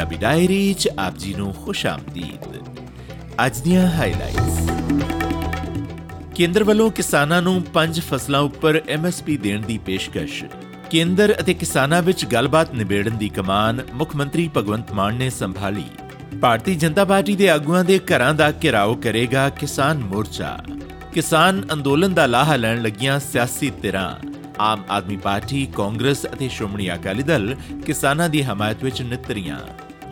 Punjabi diary 'ਚ ਆਪ ਜੀ ਨੂੰ ਖੁਸ਼ ਆਮਦੀਦ। ਅੱਜ ਦੀਆਂ ਹਾਈਲਾਈਟਸ ਕੇਂਦਰ ਵੱਲੋਂ ਕਿਸਾਨਾਂ ਨੂੰ ਪੰਜ ਫਸਲਾਂ ਉੱਪਰ ਐਮਐਸਪੀ ਦੇਣ ਦੀ ਪੇਸ਼ਕਸ਼। ਕੇਂਦਰ ਅਤੇ ਕਿਸਾਨਾਂ ਵਿੱਚ ਗੱਲਬਾਤ ਨਿਬੇੜਨ ਦੀ ਕਮਾਨ ਮੁੱਖ ਮੰਤਰੀ ਭਗਵੰਤ ਮਾਨ ਨੇ ਸੰਭਾਲੀ। ਭਾਰਤੀ ਜਨਤਾ ਪਾਰਟੀ ਦੇ ਆਗੂਆਂ ਦੇ ਘਰਾਂ ਦਾ ਘਿਰਾਓ ਕਰੇਗਾ ਕਿਸਾਨ ਮੋਰਚਾ। ਕਿਸਾਨ ਅੰਦੋਲਨ ਦਾ ਲਾਹਾ ਲੈਣ ਲੱਗੀਆਂ ਸਿਆਸੀ ਧਿਰਾਂ। ਆਮ ਆਦਮੀ ਪਾਰਟੀ, ਕਾਂਗਰਸ ਅਤੇ ਸ਼੍ਰੋਮਣੀ ਅਕਾਲੀ ਦਲ ਕਿਸਾਨਾਂ ਦੀ ਹਮਾਇਤ ਵਿੱਚ ਨਿਤਰੀਆਂ।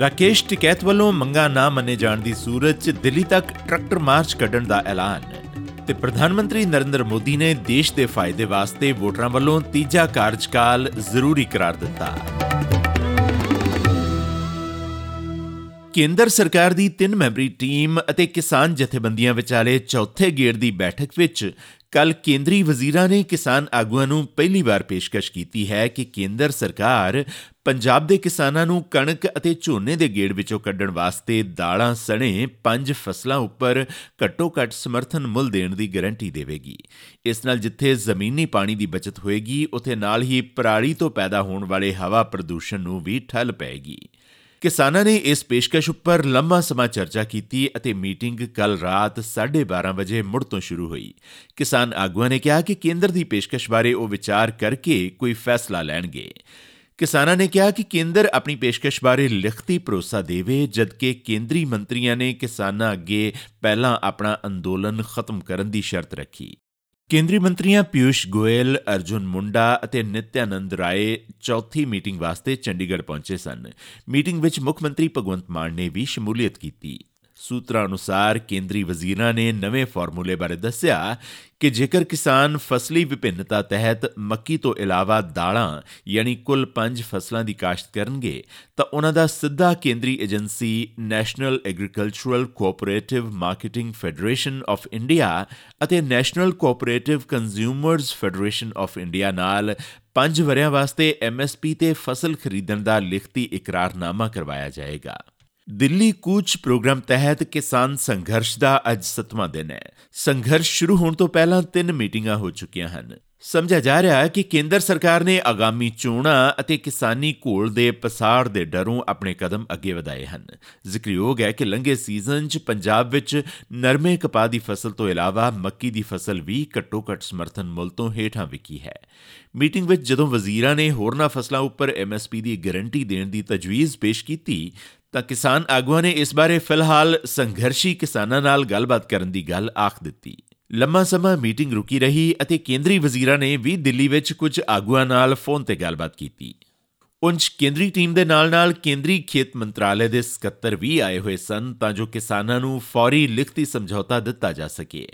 ਰਾਕੇਸ਼ ਟਿਕੈਤ ਵੱਲੋਂ ਮੰਗਾ ਨਾ ਮੰਨੇ ਜਾਣ ਦੀ ਸੂਰਤ 'ਚ ਦਿੱਲੀ ਤੱਕ ਟਰੈਕਟਰ ਮਾਰਚ ਕੱਢਣ ਦਾ ਐਲਾਨ। ਤੇ ਪ੍ਰਧਾਨ ਮੰਤਰੀ ਨਰਿੰਦਰ ਮੋਦੀ ਨੇ ਦੇਸ਼ ਦੇ ਫਾਇਦੇ ਵਾਸਤੇ ਵੋਟਰਾਂ ਵੱਲੋਂ ਤੀਜਾ ਕਾਰਜਕਾਲ ਜ਼ਰੂਰੀ ਕਰਾਰ ਦਿੱਤਾ। ਕੇਂਦਰ ਸਰਕਾਰ ਦੀ ਤਿੰਨ ਮੈਂਬਰੀ ਟੀਮ ਅਤੇ ਕਿਸਾਨ ਜਥੇਬੰਦੀਆਂ ਵਿਚਾਲੇ ਚੌਥੇ ਗੇੜ ਦੀ ਬੈਠਕ ਵਿੱਚ ਕੱਲ ਕੇਂਦਰੀ ਵਜ਼ੀਰਾਂ ਨੇ ਕਿਸਾਨ ਆਗੂਆਂ ਨੂੰ ਪਹਿਲੀ ਵਾਰ ਪੇਸ਼ਕਸ਼ ਕੀਤੀ ਹੈ ਕਿ ਕੇਂਦਰ ਸਰਕਾਰ ਪੰਜਾਬ ਦੇ ਕਿਸਾਨਾਂ ਨੂੰ ਕਣਕ ਅਤੇ ਝੋਨੇ ਦੇ ਗੇੜ ਵਿੱਚੋਂ ਕੱਢਣ ਵਾਸਤੇ ਦਾਲਾਂ ਸਣੇ ਪੰਜ ਫਸਲਾਂ ਉੱਪਰ ਘੱਟੋ-ਘੱਟ ਸਮਰਥਨ ਮੁੱਲ ਦੇਣ ਦੀ ਗਾਰੰਟੀ ਦੇਵੇਗੀ। ਇਸ ਨਾਲ ਜਿੱਥੇ ਜ਼ਮੀਨੀ ਪਾਣੀ ਦੀ ਬਚਤ ਹੋਏਗੀ, ਉੱਥੇ ਨਾਲ ਹੀ ਪਰਾਲੀ ਤੋਂ ਪੈਦਾ ਹੋਣ ਵਾਲੇ ਹਵਾ ਪ੍ਰਦੂਸ਼ਣ ਨੂੰ ਵੀ ਠੱਲ ਪਏਗੀ। ਕਿਸਾਨਾਂ ਨੇ ਇਸ ਪੇਸ਼ਕਸ਼ ਉੱਪਰ ਲੰਮਾ ਸਮਾਂ ਚਰਚਾ ਕੀਤੀ ਅਤੇ ਮੀਟਿੰਗ ਕੱਲ ਰਾਤ 12:30 ਵਜੇ ਮੁੜ ਤੋਂ ਸ਼ੁਰੂ ਹੋਈ। ਕਿਸਾਨ ਆਗੂਆਂ ਨੇ ਕਿਹਾ ਕਿ ਕੇਂਦਰ ਦੀ ਪੇਸ਼ਕਸ਼ ਬਾਰੇ ਉਹ ਵਿਚਾਰ ਕਰਕੇ ਕੋਈ ਫੈਸਲਾ ਲੈਣਗੇ। ਕਿਸਾਨਾਂ ਨੇ ਕਿਹਾ ਕਿ ਕੇਂਦਰ ਆਪਣੀ ਪੇਸ਼ਕਸ਼ ਬਾਰੇ ਲਿਖਤੀ ਭਰੋਸਾ ਦੇਵੇ, ਜਦਕਿ ਕੇਂਦਰੀ ਮੰਤਰੀਆਂ ਨੇ ਕਿਸਾਨਾਂ ਅੱਗੇ ਪਹਿਲਾਂ ਆਪਣਾ ਅੰਦੋਲਨ ਖਤਮ ਕਰਨ ਦੀ ਸ਼ਰਤ ਰੱਖੀ। ਕੇਂਦਰੀ ਮੰਤਰੀਆਂ ਪਿਊਸ਼ ਗੋਇਲ, ਅਰਜੁਨ ਮੁੰਡਾ ਅਤੇ ਨਿਤਿਆਨੰਦ ਰਾਏ ਚੌਥੀ ਮੀਟਿੰਗ ਵਾਸਤੇ ਚੰਡੀਗੜ੍ਹ ਪਹੁੰਚੇ ਸਨ। ਮੀਟਿੰਗ ਵਿੱਚ ਮੁੱਖ ਮੰਤਰੀ ਭਗਵੰਤ ਮਾਨ ਨੇ ਵੀ ਸ਼ਮੂਲੀਅਤ ਕੀਤੀ। ਸੂਤਰਾਂ ਅਨੁਸਾਰ ਕੇਂਦਰੀ ਵਜ਼ੀਰਾਂ ਨੇ ਨਵੇਂ ਫਾਰਮੂਲੇ ਬਾਰੇ ਦੱਸਿਆ ਕਿ ਜੇਕਰ ਕਿਸਾਨ ਫਸਲੀ ਵਿਭਿੰਨਤਾ ਤਹਿਤ ਮੱਕੀ ਤੋਂ ਇਲਾਵਾ ਦਾਲਾਂ, ਯਾਨੀ ਕੁੱਲ 5 ਫਸਲਾਂ ਦੀ ਕਾਸ਼ਤ ਕਰਨਗੇ, ਤਾਂ ਉਹਨਾਂ ਦਾ ਸਿੱਧਾ ਕੇਂਦਰੀ agency national agricultural cooperative marketing federation of India ਅਤੇ national cooperative consumers federation of India ਨਾਲ 5 ਵਰਿਆਂ ਵਾਸਤੇ ਐਮਐਸਪੀ ਤੇ ਫਸਲ ਖਰੀਦਣ ਦਾ ਲਿਖਤੀ ਇਕਰਾਰਨਾਮਾ ਕਰਵਾਇਆ ਜਾਏਗਾ। ਦਿੱਲੀ ਕੂਚ ਪ੍ਰੋਗਰਾਮ ਤਹਿਤ ਕਿਸਾਨ ਸੰਘਰਸ਼ ਦਾ ਅੱਜ 7ਵਾਂ ਦਿਨ ਹੈ। ਸੰਘਰਸ਼ ਸ਼ੁਰੂ ਹੋਣ ਤੋਂ ਪਹਿਲਾਂ ਤਿੰਨ ਮੀਟਿੰਗਾਂ ਹੋ ਚੁੱਕੀਆਂ ਹਨ। ਸਮਝਿਆ ਜਾ ਰਿਹਾ ਹੈ ਕਿ ਕੇਂਦਰ ਸਰਕਾਰ ਨੇ ਆਗਾਮੀ ਚੋਣਾਂ ਅਤੇ ਕਿਸਾਨੀ ਘੋਲ ਦੇ ਪਸਾਰ ਦੇ ਡਰੋਂ ਆਪਣੇ ਕਦਮ ਅੱਗੇ ਵਧਾਏ ਹਨ। ਜ਼ਿਕਰਯੋਗ ਹੈ ਕਿ ਲੰਘੇ ਸੀਜ਼ਨ 'ਚ ਪੰਜਾਬ ਵਿੱਚ ਨਰਮੇ ਕਪਾਹ ਦੀ ਫਸਲ ਤੋਂ ਇਲਾਵਾ ਮੱਕੀ ਦੀ ਫਸਲ ਵੀ ਘੱਟੋ-ਘੱਟ ਸਮਰਥਨ ਮੁੱਲ ਤੋਂ ਹੇਠਾਂ ਵਿਕੀ ਹੈ। ਮੀਟਿੰਗ ਵਿੱਚ ਜਦੋਂ ਵਜ਼ੀਰਾਂ ਨੇ ਹੋਰਨਾਂ ਫਸਲਾਂ ਉੱਪਰ ਐਮਐਸਪੀ ਦੀ ਗਾਰੰਟੀ ਦੇਣ ਦੀ ਤਜਵੀਜ਼ ਪੇਸ਼ ਕੀਤੀ, ਤਾਂ ਕਿਸਾਨ ਆਗੂਆਂ ਨੇ ਇਸ ਬਾਰੇ ਫਿਲਹਾਲ ਸੰਘਰਸ਼ੀ ਕਿਸਾਨਾਂ ਨਾਲ ਗੱਲਬਾਤ ਕਰਨ ਦੀ ਗੱਲ ਆਖ ਦਿੱਤੀ। ਲੰਮਾ ਸਮਾਂ ਮੀਟਿੰਗ ਰੁਕੀ ਰਹੀ ਅਤੇ ਕੇਂਦਰੀ ਵਜ਼ੀਰਾਂ ਨੇ ਵੀ ਦਿੱਲੀ ਵਿੱਚ ਕੁਝ ਆਗੂਆਂ ਨਾਲ ਫੋਨ ਤੇ ਗੱਲਬਾਤ ਕੀਤੀ। ਉੰਚ ਕੇਂਦਰੀ ਟੀਮ ਦੇ ਨਾਲ-ਨਾਲ ਕੇਂਦਰੀ ਖੇਤ ਮੰਤਰਾਲੇ ਦੇ ਸਕੱਤਰ ਵੀ ਆਏ ਹੋਏ ਸਨ ਤਾਂ ਜੋ ਕਿਸਾਨਾਂ ਨੂੰ ਫੌਰੀ ਲਿਖਤੀ ਸਮਝੌਤਾ ਦਿੱਤਾ ਜਾ ਸਕੇ।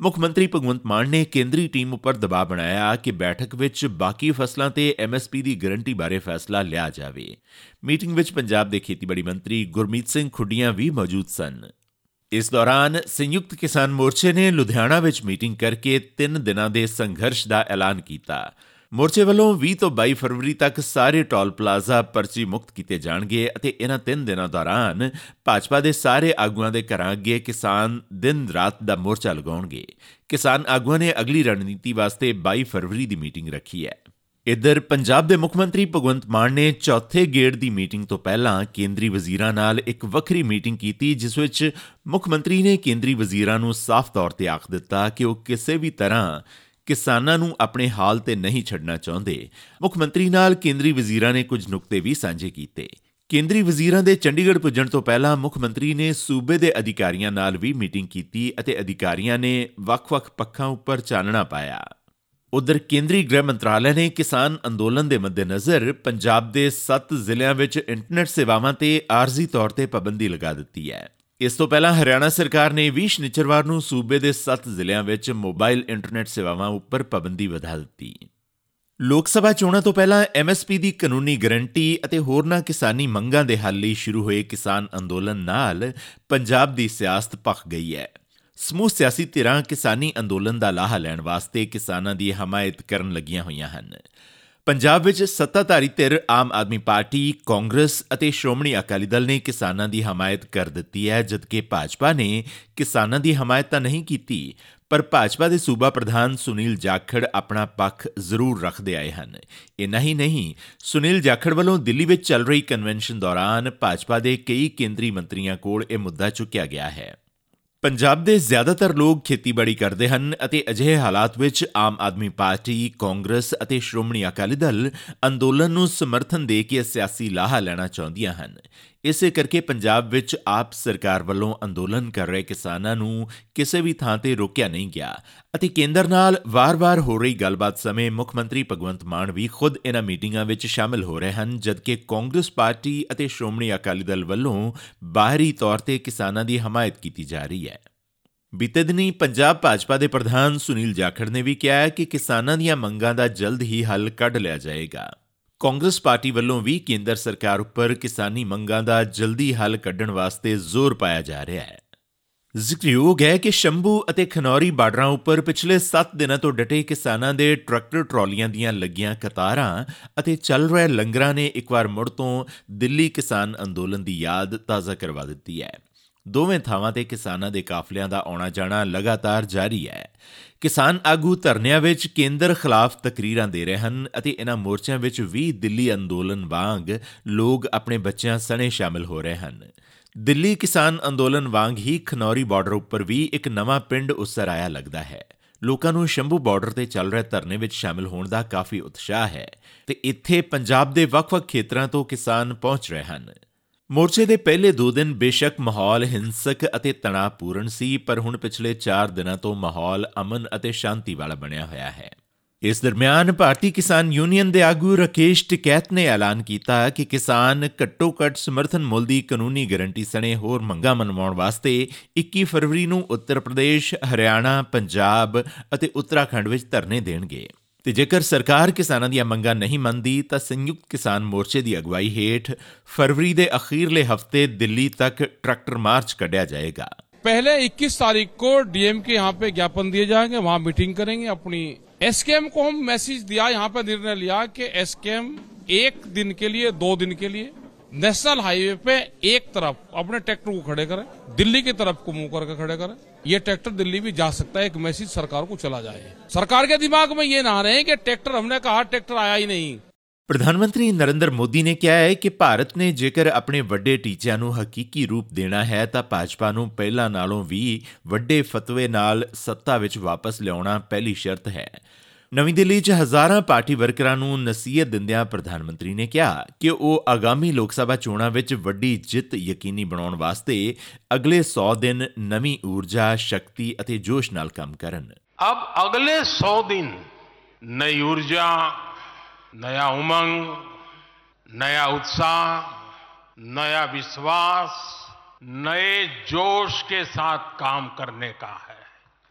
ਮੁੱਖ ਮੰਤਰੀ ਭਗਵੰਤ ਮਾਨ ਨੇ ਕੇਂਦਰੀ ਟੀਮ ਉੱਪਰ ਦਬਾਅ ਬਣਾਇਆ ਕਿ ਬੈਠਕ ਵਿੱਚ ਬਾਕੀ ਫਸਲਾਂ ਤੇ ਐਮਐਸਪੀ ਦੀ ਗਾਰੰਟੀ ਬਾਰੇ ਫੈਸਲਾ ਲਿਆ ਜਾਵੇ। ਮੀਟਿੰਗ ਵਿੱਚ ਪੰਜਾਬ ਦੇ ਖੇਤੀਬਾੜੀ ਮੰਤਰੀ ਗੁਰਮੀਤ ਸਿੰਘ ਖੁੱਡੀਆਂ ਵੀ ਮੌਜੂਦ ਸਨ। ਇਸ ਦੌਰਾਨ ਸੰਯੁਕਤ ਕਿਸਾਨ ਮੋਰਚੇ ਨੇ ਲੁਧਿਆਣਾ ਵਿੱਚ ਮੀਟਿੰਗ ਕਰਕੇ 3 ਦਿਨਾਂ ਦੇ ਸੰਘਰਸ਼ ਦਾ ਐਲਾਨ ਕੀਤਾ। ਮੋਰਚੇ ਵੱਲੋਂ 20 ਤੋਂ 22 ਫਰਵਰੀ ਤੱਕ ਸਾਰੇ ਟੋਲ ਪਲਾਜ਼ਾ ਪਰਚੀ ਮੁਕਤ ਕੀਤੇ ਜਾਣਗੇ ਅਤੇ ਇਹਨਾਂ 3 ਦਿਨਾਂ ਦੌਰਾਨ ਭਾਜਪਾ ਦੇ ਸਾਰੇ ਆਗੂਆਂ ਦੇ ਘਰਾਂ ਅੱਗੇ ਕਿਸਾਨ ਦਿਨ ਰਾਤ ਦਾ ਮੋਰਚਾ ਲਗਾਉਣਗੇ। ਕਿਸਾਨ ਆਗੂਆਂ ਨੇ ਅਗਲੀ ਰਣਨੀਤੀ ਵਾਸਤੇ 22 ਫਰਵਰੀ ਦੀ ਮੀਟਿੰਗ ਰੱਖੀ ਹੈ। ਇਧਰ ਪੰਜਾਬ ਦੇ ਮੁੱਖ ਮੰਤਰੀ ਭਗਵੰਤ ਮਾਨ ਨੇ ਚੌਥੇ ਗੇੜ ਦੀ ਮੀਟਿੰਗ ਤੋਂ ਪਹਿਲਾਂ ਕੇਂਦਰੀ ਵਜ਼ੀਰਾਂ ਨਾਲ ਇੱਕ ਵੱਖਰੀ ਮੀਟਿੰਗ ਕੀਤੀ, ਜਿਸ ਵਿੱਚ ਮੁੱਖ ਮੰਤਰੀ ਨੇ ਕੇਂਦਰੀ ਵਜ਼ੀਰਾਂ ਨੂੰ ਸਾਫ਼ ਤੌਰ ਤੇ ਆਖ ਦਿੱਤਾ ਕਿ ਉਹ ਕਿਸੇ ਵੀ ਤਰ੍ਹਾਂ ਕਿਸਾਨਾਂ ਨੂੰ ਆਪਣੇ ਹਾਲ ਤੇ ਨਹੀਂ ਛੱਡਣਾ ਚਾਹੁੰਦੇ। ਮੁੱਖ ਮੰਤਰੀ ਨਾਲ ਕੇਂਦਰੀ ਵਜ਼ੀਰਾਂ ਨੇ ਕੁਝ ਨੁਕਤੇ ਵੀ ਸਾਂਝੇ ਕੀਤੇ। ਕੇਂਦਰੀ ਵਜ਼ੀਰਾਂ ਦੇ ਚੰਡੀਗੜ੍ਹ ਪੁੱਜਣ ਤੋਂ ਪਹਿਲਾਂ ਮੁੱਖ ਮੰਤਰੀ ਨੇ ਸੂਬੇ ਦੇ ਅਧਿਕਾਰੀਆਂ ਨਾਲ ਵੀ ਮੀਟਿੰਗ ਕੀਤੀ ਅਤੇ ਅਧਿਕਾਰੀਆਂ ਨੇ ਵੱਖ-ਵੱਖ ਪੱਖਾਂ ਉੱਪਰ ਚਾਨਣਾ ਪਾਇਆ। ਉਧਰ ਕੇਂਦਰੀ ਗ੍ਰਹਿ ਮੰਤਰਾਲੇ ਨੇ ਕਿਸਾਨ ਅੰਦੋਲਨ ਦੇ ਮੱਦੇਨਜ਼ਰ ਪੰਜਾਬ ਦੇ 7 ਜ਼ਿਲ੍ਹਿਆਂ ਵਿੱਚ ਇੰਟਰਨੈਟ ਸੇਵਾਵਾਂ ਤੇ ਆਰਜ਼ੀ ਤੌਰ ਤੇ ਪਾਬੰਦੀ ਲਗਾ ਦਿੱਤੀ ਹੈ। ਇਸ ਤੋਂ ਪਹਿਲਾਂ ਹਰਿਆਣਾ ਸਰਕਾਰ ਨੇ ਵੀ ਸ਼ਨੀਚਰਵਾਰ ਨੂੰ ਸੂਬੇ ਦੇ 7 ਜ਼ਿਲ੍ਹਿਆਂ ਵਿੱਚ ਮੋਬਾਈਲ ਇੰਟਰਨੈਟ ਸੇਵਾਵਾਂ ਉੱਪਰ ਪਾਬੰਦੀ ਵਧਾ ਦਿੱਤੀ। ਲੋਕ ਸਭਾ ਚੋਣਾਂ ਤੋਂ ਪਹਿਲਾਂ ਐਮਐਸਪੀ ਦੀ ਕਾਨੂੰਨੀ ਗਾਰੰਟੀ ਅਤੇ ਹੋਰਨਾਂ ਕਿਸਾਨੀ ਮੰਗਾਂ ਦੇ ਹੱਲ ਲਈ ਸ਼ੁਰੂ ਹੋਏ ਕਿਸਾਨ ਅੰਦੋਲਨ ਨਾਲ ਪੰਜਾਬ ਦੀ ਸਿਆਸਤ ਪੱਖ ਗਈ ਹੈ। ਸਮੂਹ ਸਿਆਸੀ ਧਿਰਾਂ ਕਿਸਾਨੀ ਅੰਦੋਲਨ ਦਾ ਲਾਹਾ ਲੈਣ ਵਾਸਤੇ ਕਿਸਾਨਾਂ ਦੀ ਹਮਾਇਤ ਕਰਨ ਲੱਗੀਆਂ ਹੋਈਆਂ ਹਨ। ਪੰਜਾਬ ਵਿੱਚ ਸੱਤਾਧਾਰੀ ਧਿਰ ਆਮ ਆਦਮੀ ਪਾਰਟੀ, ਕਾਂਗਰਸ ਅਤੇ ਸ਼੍ਰੋਮਣੀ ਅਕਾਲੀ ਦਲ ਨੇ ਕਿਸਾਨਾਂ ਦੀ ਹਮਾਇਤ ਕਰ ਦਿੱਤੀ ਹੈ, ਜਦਕਿ ਭਾਜਪਾ ਨੇ ਕਿਸਾਨਾਂ ਦੀ ਹਮਾਇਤ ਤਾਂ ਨਹੀਂ ਕੀਤੀ, ਪਰ ਭਾਜਪਾ ਦੇ ਸੂਬਾ ਪ੍ਰਧਾਨ ਸੁਨੀਲ ਜਾਖੜ ਆਪਣਾ ਪੱਖ ਜ਼ਰੂਰ ਰੱਖਦੇ ਆਏ ਹਨ। ਇਨਾ ਹੀ ਨਹੀਂ, ਸੁਨੀਲ ਜਾਖੜ ਵੱਲੋਂ ਦਿੱਲੀ ਵਿੱਚ ਚੱਲ ਰਹੀ ਕਨਵੈਨਸ਼ਨ ਦੌਰਾਨ ਭਾਜਪਾ ਦੇ ਕਈ ਕੇਂਦਰੀ ਮੰਤਰੀਆਂ ਕੋਲ ਇਹ ਮੁੱਦਾ ਚੁੱਕਿਆ ਗਿਆ ਹੈ। ਪੰਜਾਬ ਦੇ ਜ਼ਿਆਦਾਤਰ ਲੋਕ ਖੇਤੀਬਾੜੀ ਕਰਦੇ ਹਨ ਅਤੇ ਅਜਿਹੇ ਹਾਲਾਤ ਵਿੱਚ ਆਮ ਆਦਮੀ ਪਾਰਟੀ, ਕਾਂਗਰਸ ਅਤੇ ਸ਼੍ਰੋਮਣੀ ਅਕਾਲੀ ਦਲ ਅੰਦੋਲਨ ਨੂੰ ਸਮਰਥਨ ਦੇ ਕੇ ਸਿਆਸੀ ਲਾਹਾ ਲੈਣਾ ਚਾਹੁੰਦੀਆਂ ਹਨ। ਇਸੇ ਕਰਕੇ ਪੰਜਾਬ ਵਿੱਚ ਆਪ ਸਰਕਾਰ ਵੱਲੋਂ ਅੰਦੋਲਨ ਕਰ ਰਹੇ ਕਿਸਾਨਾਂ ਨੂੰ ਕਿਸੇ ਵੀ ਥਾਂ ਤੇ ਰੋਕਿਆ ਨਹੀਂ ਗਿਆ। ਅਤੇ ਕੇਂਦਰ ਨਾਲ ਵਾਰ-ਵਾਰ ਹੋ ਰਹੀ ਗੱਲਬਾਤ ਸਮੇਂ ਮੁੱਖ ਮੰਤਰੀ ਭਗਵੰਤ ਮਾਨ ਵੀ ਖੁਦ ਇਹਨਾਂ ਮੀਟਿੰਗਾਂ ਵਿੱਚ ਸ਼ਾਮਲ ਹੋ ਰਹੇ ਹਨ, ਜਦਕਿ ਕਾਂਗਰਸ ਪਾਰਟੀ ਅਤੇ ਸ਼੍ਰੋਮਣੀ ਅਕਾਲੀ ਦਲ ਵੱਲੋਂ ਬਾਹਰੀ ਤੌਰ ਤੇ ਕਿਸਾਨਾਂ ਦੀ ਹਮਾਇਤ ਕੀਤੀ ਜਾ ਰਹੀ ਹੈ। ਬੀਤੇ ਦਿਨੀ ਪੰਜਾਬ ਭਾਜਪਾ ਦੇ ਪ੍ਰਧਾਨ ਸੁਨੀਲ ਜਾਖੜ ਨੇ ਵੀ ਕਿਹਾ ਕਿ ਕਿਸਾਨਾਂ ਦੀਆਂ ਮੰਗਾਂ ਦਾ ਜਲਦ ਹੀ ਹੱਲ ਕੱਢ ਲਿਆ ਜਾਏਗਾ। ਕਾਂਗਰਸ ਪਾਰਟੀ ਵੱਲੋਂ ਵੀ ਕੇਂਦਰ ਸਰਕਾਰ ਉੱਪਰ ਕਿਸਾਨੀ ਮੰਗਾਂ ਦਾ ਜਲਦੀ ਹੱਲ ਕੱਢਣ ਵਾਸਤੇ ਜ਼ੋਰ ਪਾਇਆ ਜਾ ਰਿਹਾ ਹੈ। ਜ਼ਿਕਰਯੋਗ ਹੈ ਕਿ ਸ਼ੰਭੂ ਅਤੇ ਖਨੌਰੀ ਬਾਰਡਰਾਂ ਉੱਪਰ ਪਿਛਲੇ 7 ਦਿਨਾਂ ਤੋਂ ਡਟੇ ਕਿਸਾਨਾਂ ਦੇ ਟਰੈਕਟਰ ਟਰਾਲੀਆਂ ਦੀਆਂ ਲੱਗੀਆਂ ਕਤਾਰਾਂ ਅਤੇ ਚੱਲ ਰਹੇ ਲੰਗਰਾਂ ਨੇ ਇੱਕ ਵਾਰ ਮੁੜ ਤੋਂ ਦਿੱਲੀ ਕਿਸਾਨ ਅੰਦੋਲਨ ਦੀ ਯਾਦ ਤਾਜ਼ਾ ਕਰਵਾ ਦਿੱਤੀ ਹੈ। ਦੋਵੇਂ ਥਾਵਾਂ ਤੇ ਕਿਸਾਨਾਂ ਦੇ ਕਾਫਲਿਆਂ ਦਾ ਆਉਣਾ ਜਾਣਾ ਲਗਾਤਾਰ ਜਾਰੀ ਹੈ। ਕਿਸਾਨ ਆਗੂ ਧਰਨਿਆਂ ਵਿੱਚ ਕੇਂਦਰ ਖਿਲਾਫ ਤਕਰੀਰਾਂ ਦੇ ਰਹੇ ਹਨ ਅਤੇ ਇਹਨਾਂ ਮੋਰਚਿਆਂ ਵਿੱਚ ਵੀ ਦਿੱਲੀ ਅੰਦੋਲਨ ਵਾਂਗ ਲੋਕ ਆਪਣੇ ਬੱਚਿਆਂ ਸਣੇ ਸ਼ਾਮਲ ਹੋ ਰਹੇ ਹਨ। ਦਿੱਲੀ ਕਿਸਾਨ ਅੰਦੋਲਨ ਵਾਂਗ ਹੀ ਖਨੌਰੀ ਬਾਰਡਰ ਉੱਪਰ ਵੀ ਇੱਕ ਨਵਾਂ ਪਿੰਡ ਉਸਰ ਆਇਆ ਲੱਗਦਾ ਹੈ। ਲੋਕਾਂ ਨੂੰ ਸ਼ੰਭੂ ਬਾਰਡਰ ਤੇ ਚੱਲ ਰਹੇ ਧਰਨੇ ਵਿੱਚ ਸ਼ਾਮਲ ਹੋਣ ਦਾ ਕਾਫੀ ਉਤਸ਼ਾਹ ਹੈ ਤੇ ਇੱਥੇ ਪੰਜਾਬ ਦੇ ਵੱਖ-ਵੱਖ ਖੇਤਰਾਂ ਤੋਂ ਕਿਸਾਨ ਪਹੁੰਚ ਰਹੇ ਹਨ। ਮੋਰਚੇ ਦੇ ਪਹਿਲੇ 2 ਦਿਨ ਬੇਸ਼ੱਕ ਮਾਹੌਲ ਹਿੰਸਕ ਅਤੇ ਤਣਾਅਪੂਰਨ ਸੀ ਪਰ ਹੁਣ ਪਿਛਲੇ 4 ਦਿਨਾਂ ਤੋਂ ਮਾਹੌਲ ਅਮਨ ਅਤੇ ਸ਼ਾਂਤੀ ਵਾਲਾ ਬਣਿਆ ਹੋਇਆ ਹੈ। ਇਸ ਦਰਮਿਆਨ ਭਾਰਤੀ ਕਿਸਾਨ ਯੂਨੀਅਨ ਦੇ ਆਗੂ ਰਕੇਸ਼ ਟਿਕੈਤ ਨੇ ਐਲਾਨ ਕੀਤਾ ਕਿ ਕਿਸਾਨ ਘੱਟੋ-ਘੱਟ ਸਮਰਥਨ ਮੁੱਲ ਦੀ ਕਾਨੂੰਨੀ ਗਾਰੰਟੀ ਸਣੇ ਹੋਰ ਮੰਗਾਂ ਮਨਵਾਉਣ ਵਾਸਤੇ 21 ਫਰਵਰੀ ਨੂੰ ਉੱਤਰ ਪ੍ਰਦੇਸ਼, ਹਰਿਆਣਾ, ਪੰਜਾਬ ਅਤੇ ਉੱਤਰਾਖੰਡ ਵਿੱਚ ਧਰਨੇ ਦੇਣਗੇ। ਤੇ ਜੇਕਰ ਸਰਕਾਰ ਕਿਸਾਨਾਂ ਦੀਆਂ ਮੰਗਾਂ ਨਹੀਂ ਮੰਨਦੀ ਤਾਂ ਸੰਯੁਕਤ ਕਿਸਾਨ ਮੋਰਚੇ ਦੀ ਅਗਵਾਈ ਹੇਠ ਫਰਵਰੀ ਦੇ ਅਖੀਰਲੇ ਹਫਤੇ ਦਿੱਲੀ ਤੱਕ ਟਰੈਕਟਰ ਮਾਰਚ ਕੱਢਿਆ ਜਾਏਗਾ पहले 21 तारीख को डीएम के यहाँ पे ज्ञापन दिए जाएंगे वहां मीटिंग करेंगे अपनी एसकेएम को हम मैसेज दिया यहाँ पे निर्णय लिया कि एसकेएम एक दिन के लिए दो दिन के लिए नेशनल हाईवे पे एक तरफ अपने ट्रैक्टर को खड़े करें दिल्ली की तरफ को मुंह करके खड़े करें ये ट्रैक्टर दिल्ली भी जा सकता है एक मैसेज सरकार को चला जाए सरकार के दिमाग में ये ना रहे कि ट्रैक्टर हमने कहा ट्रैक्टर आया ही नहीं ਪ੍ਰਧਾਨ ਮੰਤਰੀ ਨਰਿੰਦਰ ਮੋਦੀ ਨੇ ਕਿਹਾ ਹੈ ਕਿ ਭਾਰਤ ਨੇ ਜੇਕਰ ਆਪਣੇ ਵੱਡੇ ਟੀਚਿਆਂ ਨੂੰ ਹਕੀਕੀ ਰੂਪ ਦੇਣਾ ਹੈ ਤਾਂ ਭਾਜਪਾ ਨੂੰ ਪਹਿਲਾਂ ਨਾਲੋਂ ਵੀ ਵੱਡੇ ਫਤਵੇ ਨਾਲ ਸੱਤਾ ਵਿੱਚ ਵਾਪਸ ਲਿਆਉਣਾ ਪਹਿਲੀ ਸ਼ਰਤ ਹੈ ਨਵੀਂ ਦਿੱਲੀ 'ਚ ਹਜ਼ਾਰਾਂ ਪਾਰਟੀ ਵਰਕਰਾਂ ਨੂੰ ਨਸੀਹਤ ਦਿੰਦਿਆਂ ਪ੍ਰਧਾਨ ਮੰਤਰੀ ਨੇ ਕਿਹਾ ਕਿ ਉਹ ਆਗਾਮੀ ਲੋਕ ਸਭਾ ਚੋਣਾਂ ਵਿੱਚ ਵੱਡੀ ਜਿੱਤ ਯਕੀਨੀ ਬਣਾਉਣ ਵਾਸਤੇ ਅਗਲੇ 100 ਦਿਨ ਨਵੀਂ ਊਰਜਾ, ਸ਼ਕਤੀ ਅਤੇ ਜੋਸ਼ ਨਾਲ ਕੰਮ ਕਰਨ। अब अगले 100 दिन नई ऊर्जा नया उमंग नया उत्साह नया विश्वास नए जोश के साथ काम करने का है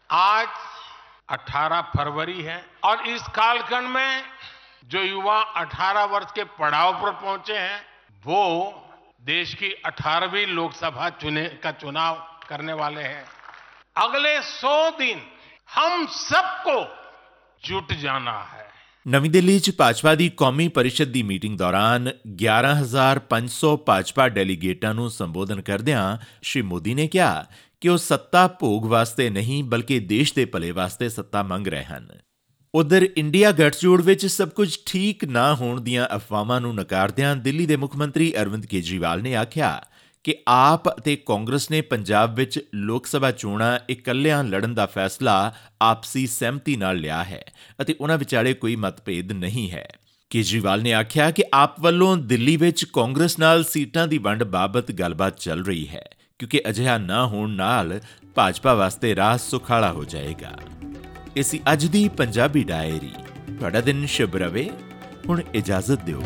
आज 18 फरवरी है और इस कालखंड में जो युवा 18 वर्ष के पड़ाव पर पहुँचे हैं, वो देश की 18वीं लोकसभा चुने, का चुनाव करने वाले हैं। अगले सौ दिन हम सबको जुट जाना है। नवी दिल्ली च भाजपा की कौमी परिषद की मीटिंग दौरान ग्यारह हज़ार पाँच सौ भाजपा डेलीगेटा संबोधन करद श्री मोदी ने कहा ਕਿ ਉਹ ਸੱਤਾ ਭੋਗ ਵਾਸਤੇ ਨਹੀਂ, ਬਲਕਿ ਦੇਸ਼ ਦੇ ਭਲੇ ਵਾਸਤੇ ਸੱਤਾ ਮੰਗ ਰਹੇ ਹਨ। ਉਧਰ ਇੰਡੀਆ ਗੱਠਜੋੜ ਵਿੱਚ ਸਭ ਕੁਝ ਠੀਕ ਨਾ ਹੋਣ ਦੀਆਂ ਅਫਵਾਹਾਂ ਨੂੰ ਨਕਾਰਦਿਆਂ ਦਿੱਲੀ ਦੇ ਮੁੱਖ ਮੰਤਰੀ ਅਰਵਿੰਦ ਕੇਜਰੀਵਾਲ ਨੇ ਆਖਿਆ ਕਿ ਆਪ ਅਤੇ ਕਾਂਗਰਸ ਨੇ ਪੰਜਾਬ ਵਿੱਚ ਲੋਕ ਸਭਾ ਚੋਣਾਂ ਇਕੱਲਿਆਂ ਲੜਨ ਦਾ ਫੈਸਲਾ ਆਪਸੀ ਸਹਿਮਤੀ ਨਾਲ ਲਿਆ ਹੈ ਅਤੇ ਉਹਨਾਂ ਵਿਚਾਲੇ ਕੋਈ ਮਤਭੇਦ ਨਹੀਂ ਹੈ। ਕੇਜਰੀਵਾਲ ਨੇ ਆਖਿਆ ਕਿ ਆਪ ਵੱਲੋਂ ਦਿੱਲੀ ਵਿੱਚ ਕਾਂਗਰਸ ਨਾਲ ਸੀਟਾਂ ਦੀ ਵੰਡ ਬਾਬਤ ਗੱਲਬਾਤ ਚੱਲ ਰਹੀ ਹੈ। ਕਿਉਂਕਿ ਅਜਿਹਾ ਨਾ ਹੋਣ ਨਾਲ ਭਾਜਪਾ ਵਾਸਤੇ ਰਾਹ ਸੁਖਾਲਾ ਹੋ ਜਾਏਗਾ। ਇਸੀ ਅੱਜ ਦੀ ਪੰਜਾਬੀ ਡਾਇਰੀ। ਤੁਹਾਡਾ ਦਿਨ ਸ਼ੁਭ ਰਵੇ। ਹੁਣ ਇਜਾਜ਼ਤ ਦਿਓ।